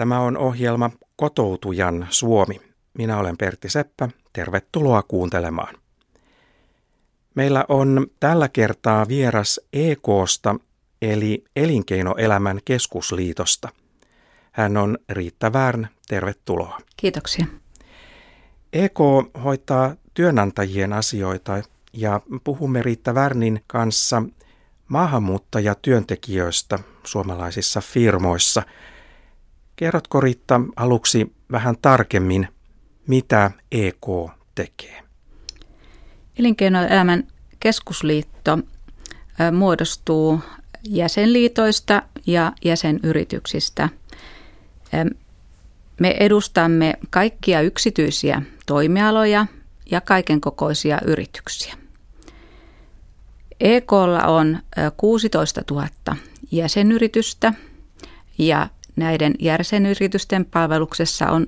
Tämä on ohjelma Kotoutujan Suomi. Minä olen Pertti Seppä. Tervetuloa kuuntelemaan. Meillä on tällä kertaa vieras EKsta eli Elinkeinoelämän keskusliitosta. Hän on Riitta Värn. Tervetuloa. Kiitoksia. EK hoitaa työnantajien asioita ja puhumme Riitta Värnin kanssa maahanmuuttajatyöntekijöistä suomalaisissa firmoissa. Kerrotko Riitta aluksi vähän tarkemmin, mitä EK tekee? Elinkeinoelämän keskusliitto muodostuu jäsenliitoista ja jäsenyrityksistä. Me edustamme kaikkia yksityisiä toimialoja ja kaiken kokoisia yrityksiä. EKlla on 16 000 jäsenyritystä ja näiden jäsenyritysten palveluksessa on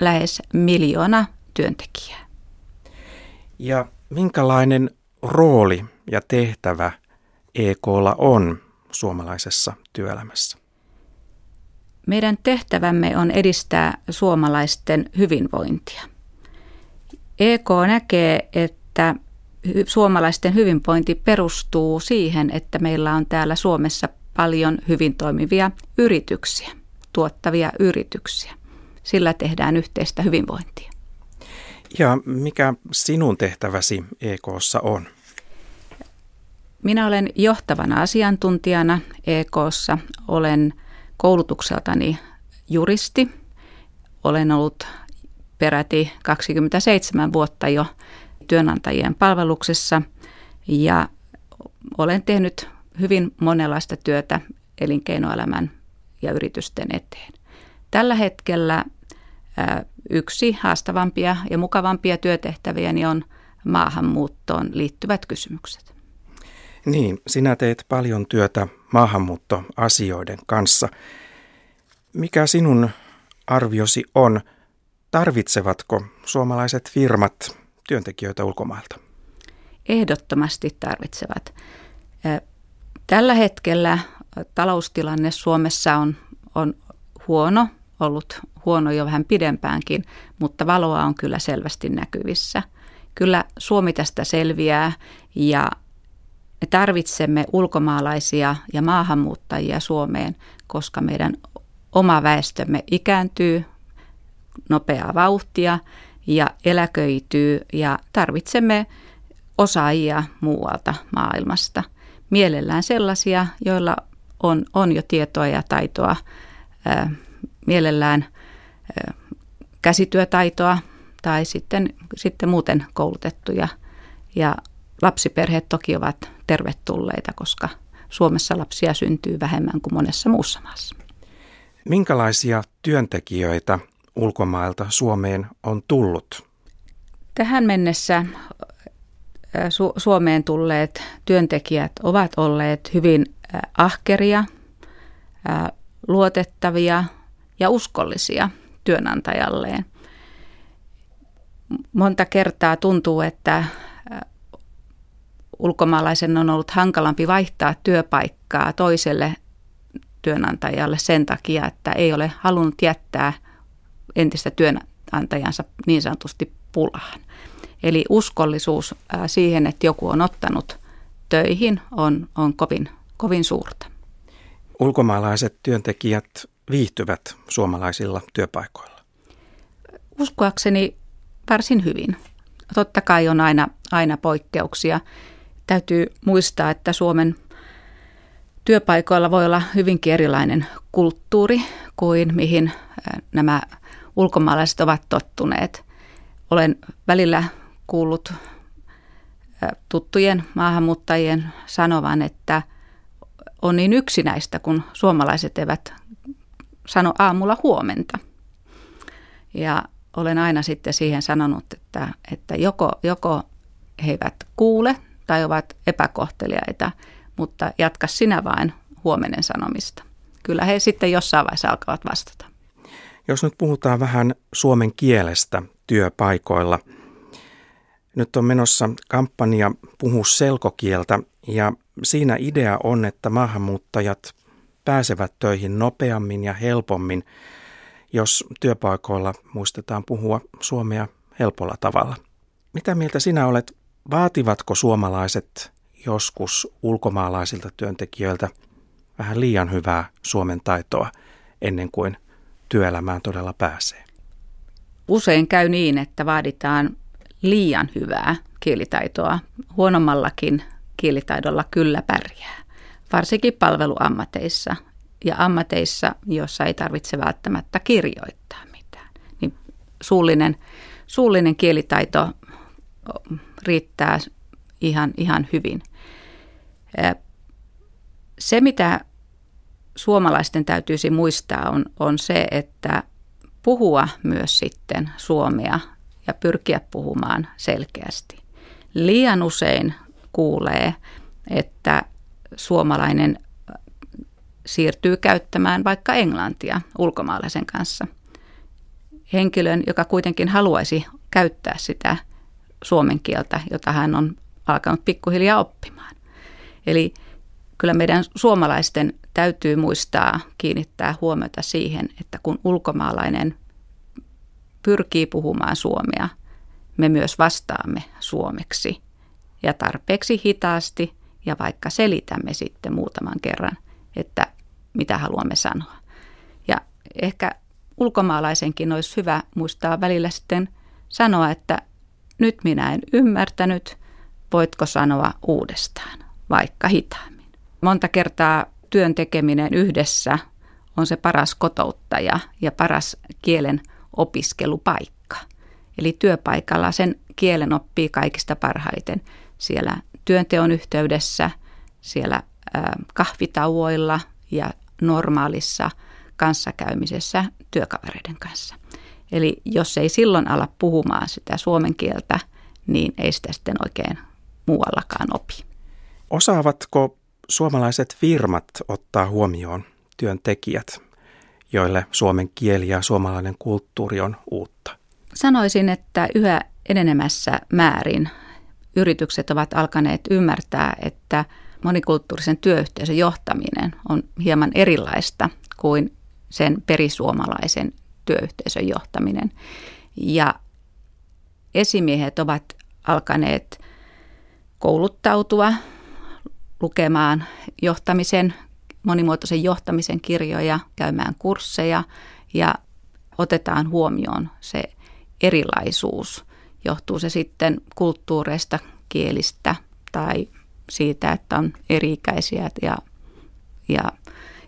lähes miljoona työntekijää. Ja minkälainen rooli ja tehtävä EKlla on suomalaisessa työelämässä? Meidän tehtävämme on edistää suomalaisten hyvinvointia. EK näkee, että suomalaisten hyvinvointi perustuu siihen, että meillä on täällä Suomessa paljon hyvin toimivia yrityksiä, tuottavia yrityksiä. Sillä tehdään yhteistä hyvinvointia. Ja mikä sinun tehtäväsi EKssa on? Minä olen johtavana asiantuntijana EKssa. Olen koulutukseltani juristi. Olen ollut peräti 27 vuotta jo työnantajien palveluksessa ja olen tehnyt hyvin monenlaista työtä elinkeinoelämän ja yritysten eteen. Tällä hetkellä yksi haastavampia ja mukavampia työtehtäviäni on maahanmuuttoon liittyvät kysymykset. Niin, sinä teet paljon työtä maahanmuuttoasioiden kanssa. Mikä sinun arviosi on, tarvitsevatko suomalaiset firmat työntekijöitä ulkomailta? Ehdottomasti tarvitsevat. Tällä hetkellä taloustilanne Suomessa on, on huono, ollut huono jo vähän pidempäänkin, mutta valoa on kyllä selvästi näkyvissä. Kyllä Suomi tästä selviää ja me tarvitsemme ulkomaalaisia ja maahanmuuttajia Suomeen, koska meidän oma väestömme ikääntyy nopeaa vauhtia ja eläköityy ja tarvitsemme osaajia muualta maailmasta. Mielellään sellaisia, joilla on, on jo tietoa ja taitoa, ää, mielellään ää, käsityötaitoa tai sitten, sitten muuten koulutettuja. Ja lapsiperheet toki ovat tervetulleita, koska Suomessa lapsia syntyy vähemmän kuin monessa muussa maassa. Minkälaisia työntekijöitä ulkomailta Suomeen on tullut? Tähän mennessä Su- Suomeen tulleet työntekijät ovat olleet hyvin ahkeria, luotettavia ja uskollisia työnantajalleen. Monta kertaa tuntuu, että ulkomaalaisen on ollut hankalampi vaihtaa työpaikkaa toiselle työnantajalle sen takia, että ei ole halunnut jättää entistä työnantajansa niin sanotusti pulaan. Eli uskollisuus siihen, että joku on ottanut töihin, on, on kovin, kovin suurta. Ulkomaalaiset työntekijät viihtyvät suomalaisilla työpaikoilla? Uskoakseni varsin hyvin. Totta kai on aina, aina poikkeuksia. Täytyy muistaa, että Suomen työpaikoilla voi olla hyvinkin erilainen kulttuuri kuin mihin nämä ulkomaalaiset ovat tottuneet. Olen välillä kuullut tuttujen maahanmuuttajien sanovan, että on niin yksinäistä, kun suomalaiset eivät sano aamulla huomenta. Ja olen aina sitten siihen sanonut, että, että joko, joko he eivät kuule tai ovat epäkohteliaita, mutta jatka sinä vain huomenen sanomista. Kyllä he sitten jossain vaiheessa alkavat vastata. Jos nyt puhutaan vähän suomen kielestä työpaikoilla. Nyt on menossa kampanja Puhu selkokieltä ja siinä idea on, että maahanmuuttajat pääsevät töihin nopeammin ja helpommin jos työpaikoilla muistetaan puhua suomea helpolla tavalla. Mitä mieltä sinä olet, vaativatko suomalaiset joskus ulkomaalaisilta työntekijöiltä vähän liian hyvää suomen taitoa ennen kuin työelämään todella pääsee? Usein käy niin, että vaaditaan liian hyvää kielitaitoa. Huonommallakin kielitaidolla kyllä pärjää, varsinkin palveluammateissa ja ammateissa, joissa ei tarvitse välttämättä kirjoittaa mitään. Niin suullinen, suullinen kielitaito riittää ihan, ihan hyvin. Se, mitä suomalaisten täytyisi muistaa, on, on se, että puhua myös sitten suomea ja pyrkiä puhumaan selkeästi. Liian usein kuulee, että suomalainen siirtyy käyttämään vaikka englantia ulkomaalaisen kanssa. Henkilön, joka kuitenkin haluaisi käyttää sitä suomen kieltä, jota hän on alkanut pikkuhiljaa oppimaan. Eli kyllä meidän suomalaisten täytyy muistaa kiinnittää huomiota siihen, että kun ulkomaalainen pyrkii puhumaan suomea, me myös vastaamme suomeksi ja tarpeeksi hitaasti ja vaikka selitämme sitten muutaman kerran, että mitä haluamme sanoa. Ja ehkä ulkomaalaisenkin olisi hyvä muistaa välillä sitten sanoa, että nyt minä en ymmärtänyt, voitko sanoa uudestaan, vaikka hitaammin. Monta kertaa työn tekeminen yhdessä on se paras kotouttaja ja paras kielen opiskelupaikka. Eli työpaikalla sen kielen oppii kaikista parhaiten siellä työnteon yhteydessä, siellä kahvitauoilla ja normaalissa kanssakäymisessä työkavereiden kanssa. Eli jos ei silloin ala puhumaan sitä suomen kieltä, niin ei sitä sitten oikein muuallakaan opi. Osaavatko suomalaiset firmat ottaa huomioon työntekijät, joille suomen kieli ja suomalainen kulttuuri on uutta? Sanoisin, että yhä enenemässä määrin yritykset ovat alkaneet ymmärtää, että monikulttuurisen työyhteisön johtaminen on hieman erilaista kuin sen perisuomalaisen työyhteisön johtaminen. Ja esimiehet ovat alkaneet kouluttautua lukemaan johtamisen, monimuotoisen johtamisen kirjoja, käymään kursseja ja otetaan huomioon se erilaisuus. Johtuu se sitten kulttuureista, kielistä tai siitä, että on eri-ikäisiä ja, ja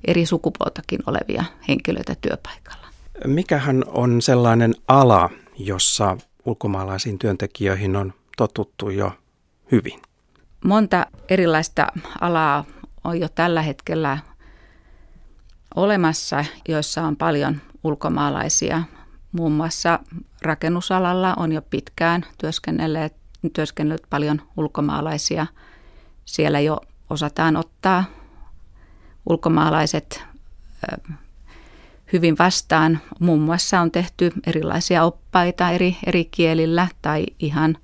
eri sukupuoltakin olevia henkilöitä työpaikalla. Mikähän on sellainen ala, jossa ulkomaalaisiin työntekijöihin on totuttu jo hyvin? Monta erilaista alaa on jo tällä hetkellä olemassa, joissa on paljon ulkomaalaisia. Muun muassa rakennusalalla on jo pitkään työskennellyt, työskennellyt paljon ulkomaalaisia. Siellä jo osataan ottaa ulkomaalaiset hyvin vastaan. Muun muassa on tehty erilaisia oppaita eri, eri kielillä tai ihan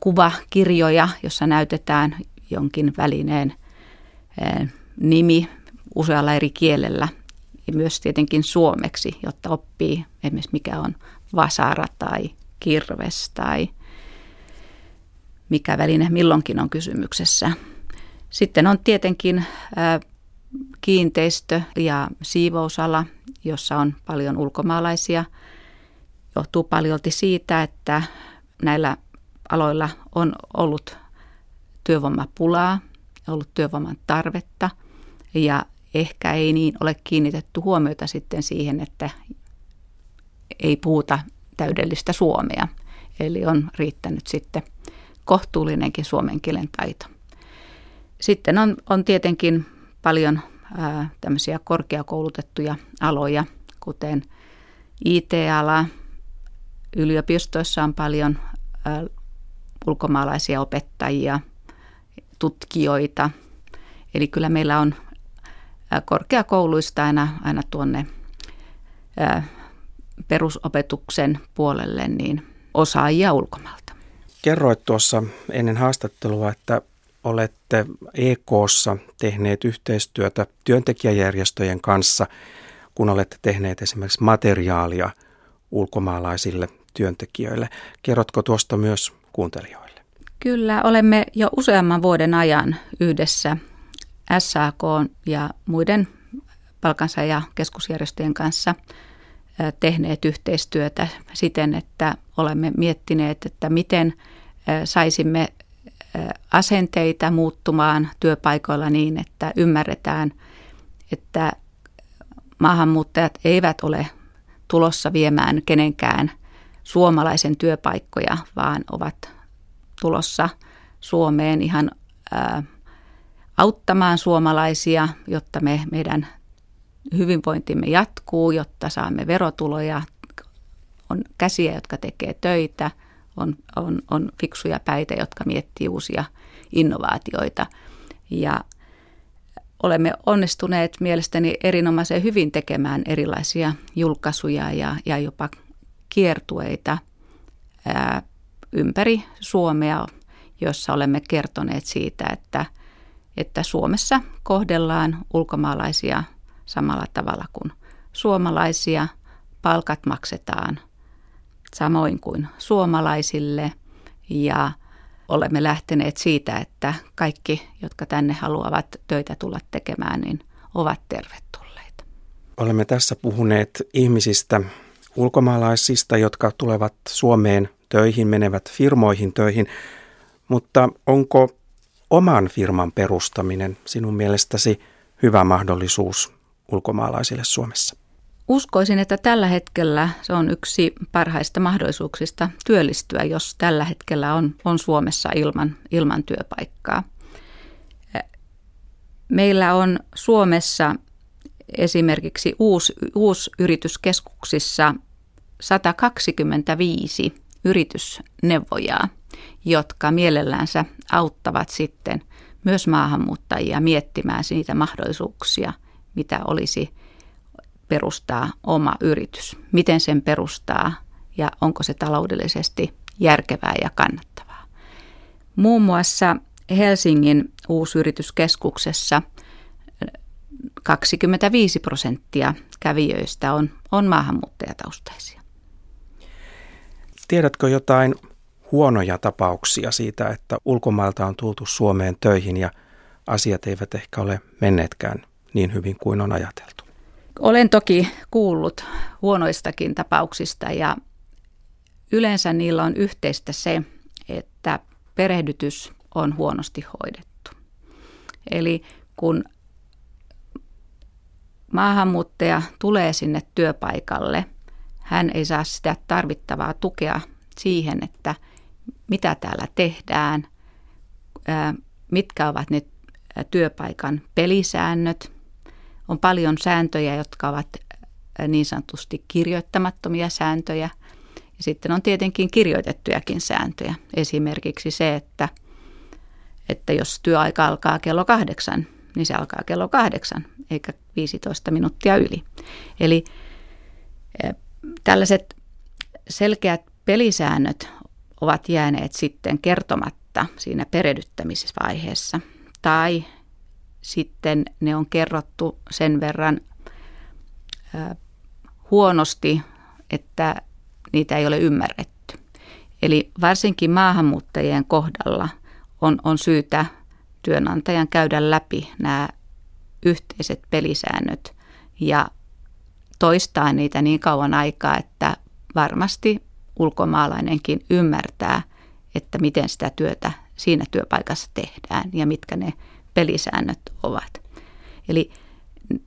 kuvakirjoja, jossa näytetään jonkin välineen nimi usealla eri kielellä ja myös tietenkin suomeksi, jotta oppii esimerkiksi mikä on vasara tai kirves tai mikä väline milloinkin on kysymyksessä. Sitten on tietenkin kiinteistö- ja siivousala, jossa on paljon ulkomaalaisia. Johtuu paljolti siitä, että näillä aloilla on ollut työvoimapulaa, ollut työvoiman tarvetta ja ehkä ei niin ole kiinnitetty huomiota sitten siihen, että ei puhuta täydellistä suomea. Eli on riittänyt sitten kohtuullinenkin suomen kielen taito. Sitten on, on tietenkin paljon ää, tämmöisiä korkeakoulutettuja aloja, kuten IT-ala. Yliopistoissa on paljon ää, ulkomaalaisia opettajia, tutkijoita. Eli kyllä meillä on korkeakouluista aina, aina tuonne perusopetuksen puolelle niin osaajia ulkomailta. Kerroit tuossa ennen haastattelua, että olette EKssa tehneet yhteistyötä työntekijäjärjestöjen kanssa kun olette tehneet esimerkiksi materiaalia ulkomaalaisille työntekijöille. Kerrotko tuosta myös kuuntelijoille? Kyllä, olemme jo useamman vuoden ajan yhdessä SAK ja muiden palkansaaja keskusjärjestöjen kanssa tehneet yhteistyötä siten, että olemme miettineet, että miten saisimme asenteita muuttumaan työpaikoilla niin, että ymmärretään, että maahanmuuttajat eivät ole tulossa viemään kenenkään suomalaisen työpaikkoja, vaan ovat tulossa Suomeen ihan auttamaan suomalaisia, jotta me, meidän hyvinvointimme jatkuu, jotta saamme verotuloja, on käsiä, jotka tekee töitä, on, on, on fiksuja päitä, jotka miettii uusia innovaatioita. Ja olemme onnistuneet mielestäni erinomaisen hyvin tekemään erilaisia julkaisuja ja, ja jopa kiertueita ää, ympäri Suomea, jossa olemme kertoneet siitä, että, että Suomessa kohdellaan ulkomaalaisia samalla tavalla kuin suomalaisia. Palkat maksetaan samoin kuin suomalaisille ja olemme lähteneet siitä, että kaikki, jotka tänne haluavat töitä tulla tekemään, niin ovat tervetulleita. Olemme tässä puhuneet ihmisistä, ulkomaalaisista, jotka tulevat Suomeen töihin, menevät firmoihin töihin, mutta onko oman firman perustaminen sinun mielestäsi hyvä mahdollisuus ulkomaalaisille Suomessa? Uskoisin, että tällä hetkellä se on yksi parhaista mahdollisuuksista työllistyä, jos tällä hetkellä on, on Suomessa ilman, ilman työpaikkaa. Meillä on Suomessa esimerkiksi uusi, uusi yrityskeskuksissa 125 yritysneuvojaa, jotka mielellänsä auttavat sitten myös maahanmuuttajia miettimään niitä mahdollisuuksia, mitä olisi perustaa oma yritys. Miten sen perustaa ja onko se taloudellisesti järkevää ja kannattavaa. Muun muassa Helsingin uusyrityskeskuksessa 25 prosenttia kävijöistä on, on maahanmuuttajataustaisia. Tiedätkö jotain huonoja tapauksia siitä, että ulkomailta on tultu Suomeen töihin ja asiat eivät ehkä ole menneetkään niin hyvin kuin on ajateltu? Olen toki kuullut huonoistakin tapauksista ja yleensä niillä on yhteistä se, että perehdytys on huonosti hoidettu. Eli kun maahanmuuttaja tulee sinne työpaikalle, hän ei saa sitä tarvittavaa tukea siihen, että mitä täällä tehdään, mitkä ovat ne työpaikan pelisäännöt. On paljon sääntöjä, jotka ovat niin sanotusti kirjoittamattomia sääntöjä. Ja sitten on tietenkin kirjoitettujakin sääntöjä. Esimerkiksi se, että, että jos työaika alkaa kello kahdeksan, niin se alkaa kello kahdeksan, eikä 15 minuuttia yli. Eli tällaiset selkeät pelisäännöt ovat jääneet sitten kertomatta siinä perehdyttämisvaiheessa. Tai sitten ne on kerrottu sen verran huonosti, että niitä ei ole ymmärretty. Eli varsinkin maahanmuuttajien kohdalla on, on syytä työnantajan käydä läpi nämä yhteiset pelisäännöt ja toistaa niitä niin kauan aikaa, että varmasti ulkomaalainenkin ymmärtää, että miten sitä työtä siinä työpaikassa tehdään ja mitkä ne pelisäännöt ovat. Eli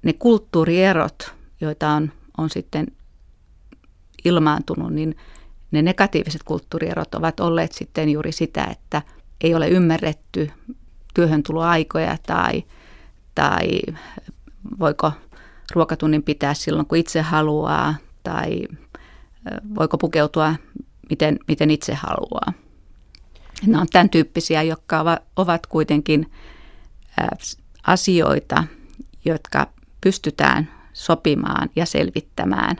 ne kulttuurierot, joita on, on sitten ilmaantunut, niin ne negatiiviset kulttuurierot ovat olleet sitten juuri sitä, että ei ole ymmärretty työhöntuloaikoja tai, tai voiko ruokatunnin pitää silloin, kun itse haluaa tai voiko pukeutua miten, miten itse haluaa. Nämä on tämän tyyppisiä, jotka ovat kuitenkin asioita, jotka pystytään sopimaan ja selvittämään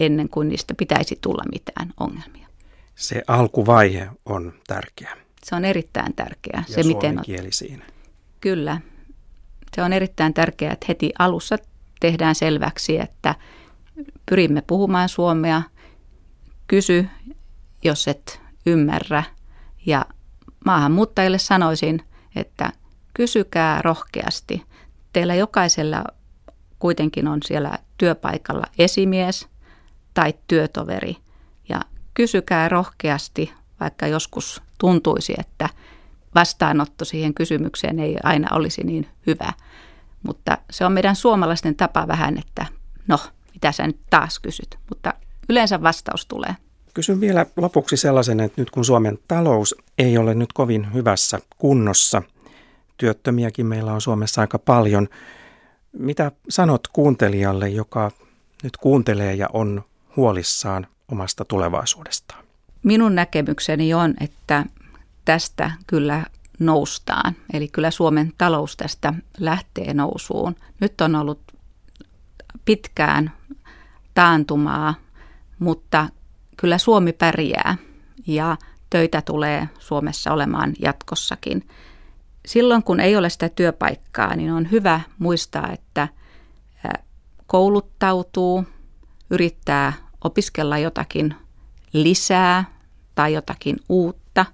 ennen kuin niistä pitäisi tulla mitään ongelmia. Se alkuvaihe on tärkeä. Se on erittäin tärkeä. Ja se, miten kieli siinä. Kyllä. Se on erittäin tärkeää, että heti alussa tehdään selväksi, että pyrimme puhumaan suomea, kysy, jos et ymmärrä. Ja maahanmuuttajille sanoisin, että kysykää rohkeasti. Teillä jokaisella kuitenkin on siellä työpaikalla esimies tai työtoveri. Ja kysykää rohkeasti, vaikka joskus tuntuisi, että vastaanotto siihen kysymykseen ei aina olisi niin hyvä. Mutta se on meidän suomalaisten tapa vähän, että no, mitä sä nyt taas kysyt. Mutta yleensä vastaus tulee. Kysyn vielä lopuksi sellaisen, että nyt kun Suomen talous ei ole nyt kovin hyvässä kunnossa, työttömiäkin meillä on Suomessa aika paljon. Mitä sanot kuuntelijalle, joka nyt kuuntelee ja on huolissaan omasta tulevaisuudestaan? Minun näkemykseni on, että tästä kyllä noustaan. Eli kyllä Suomen talous tästä lähtee nousuun. Nyt on ollut pitkään taantumaa, mutta kyllä Suomi pärjää ja töitä tulee Suomessa olemaan jatkossakin. Silloin kun ei ole sitä työpaikkaa, niin on hyvä muistaa, että kouluttautuu, yrittää opiskella jotakin lisää tai jotakin uutta,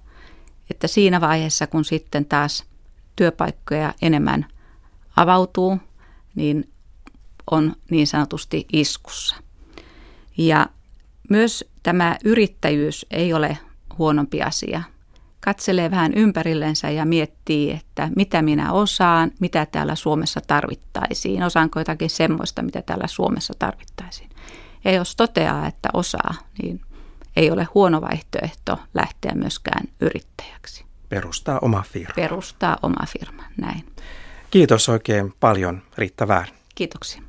että siinä vaiheessa, kun sitten taas työpaikkoja enemmän avautuu, niin on niin sanotusti iskussa. Ja myös tämä yrittäjyys ei ole huonompi asia. Katselee vähän ympärillensä ja miettii, että mitä minä osaan, mitä täällä Suomessa tarvittaisiin. Osaanko jotakin semmoista, mitä täällä Suomessa tarvittaisiin. Ja jos toteaa, että osaa, niin ei ole huono vaihtoehto lähteä myöskään yrittäjäksi. Perustaa oma firma. Perustaa oma firma, näin. Kiitos oikein paljon Riitta Väär. Kiitoksia.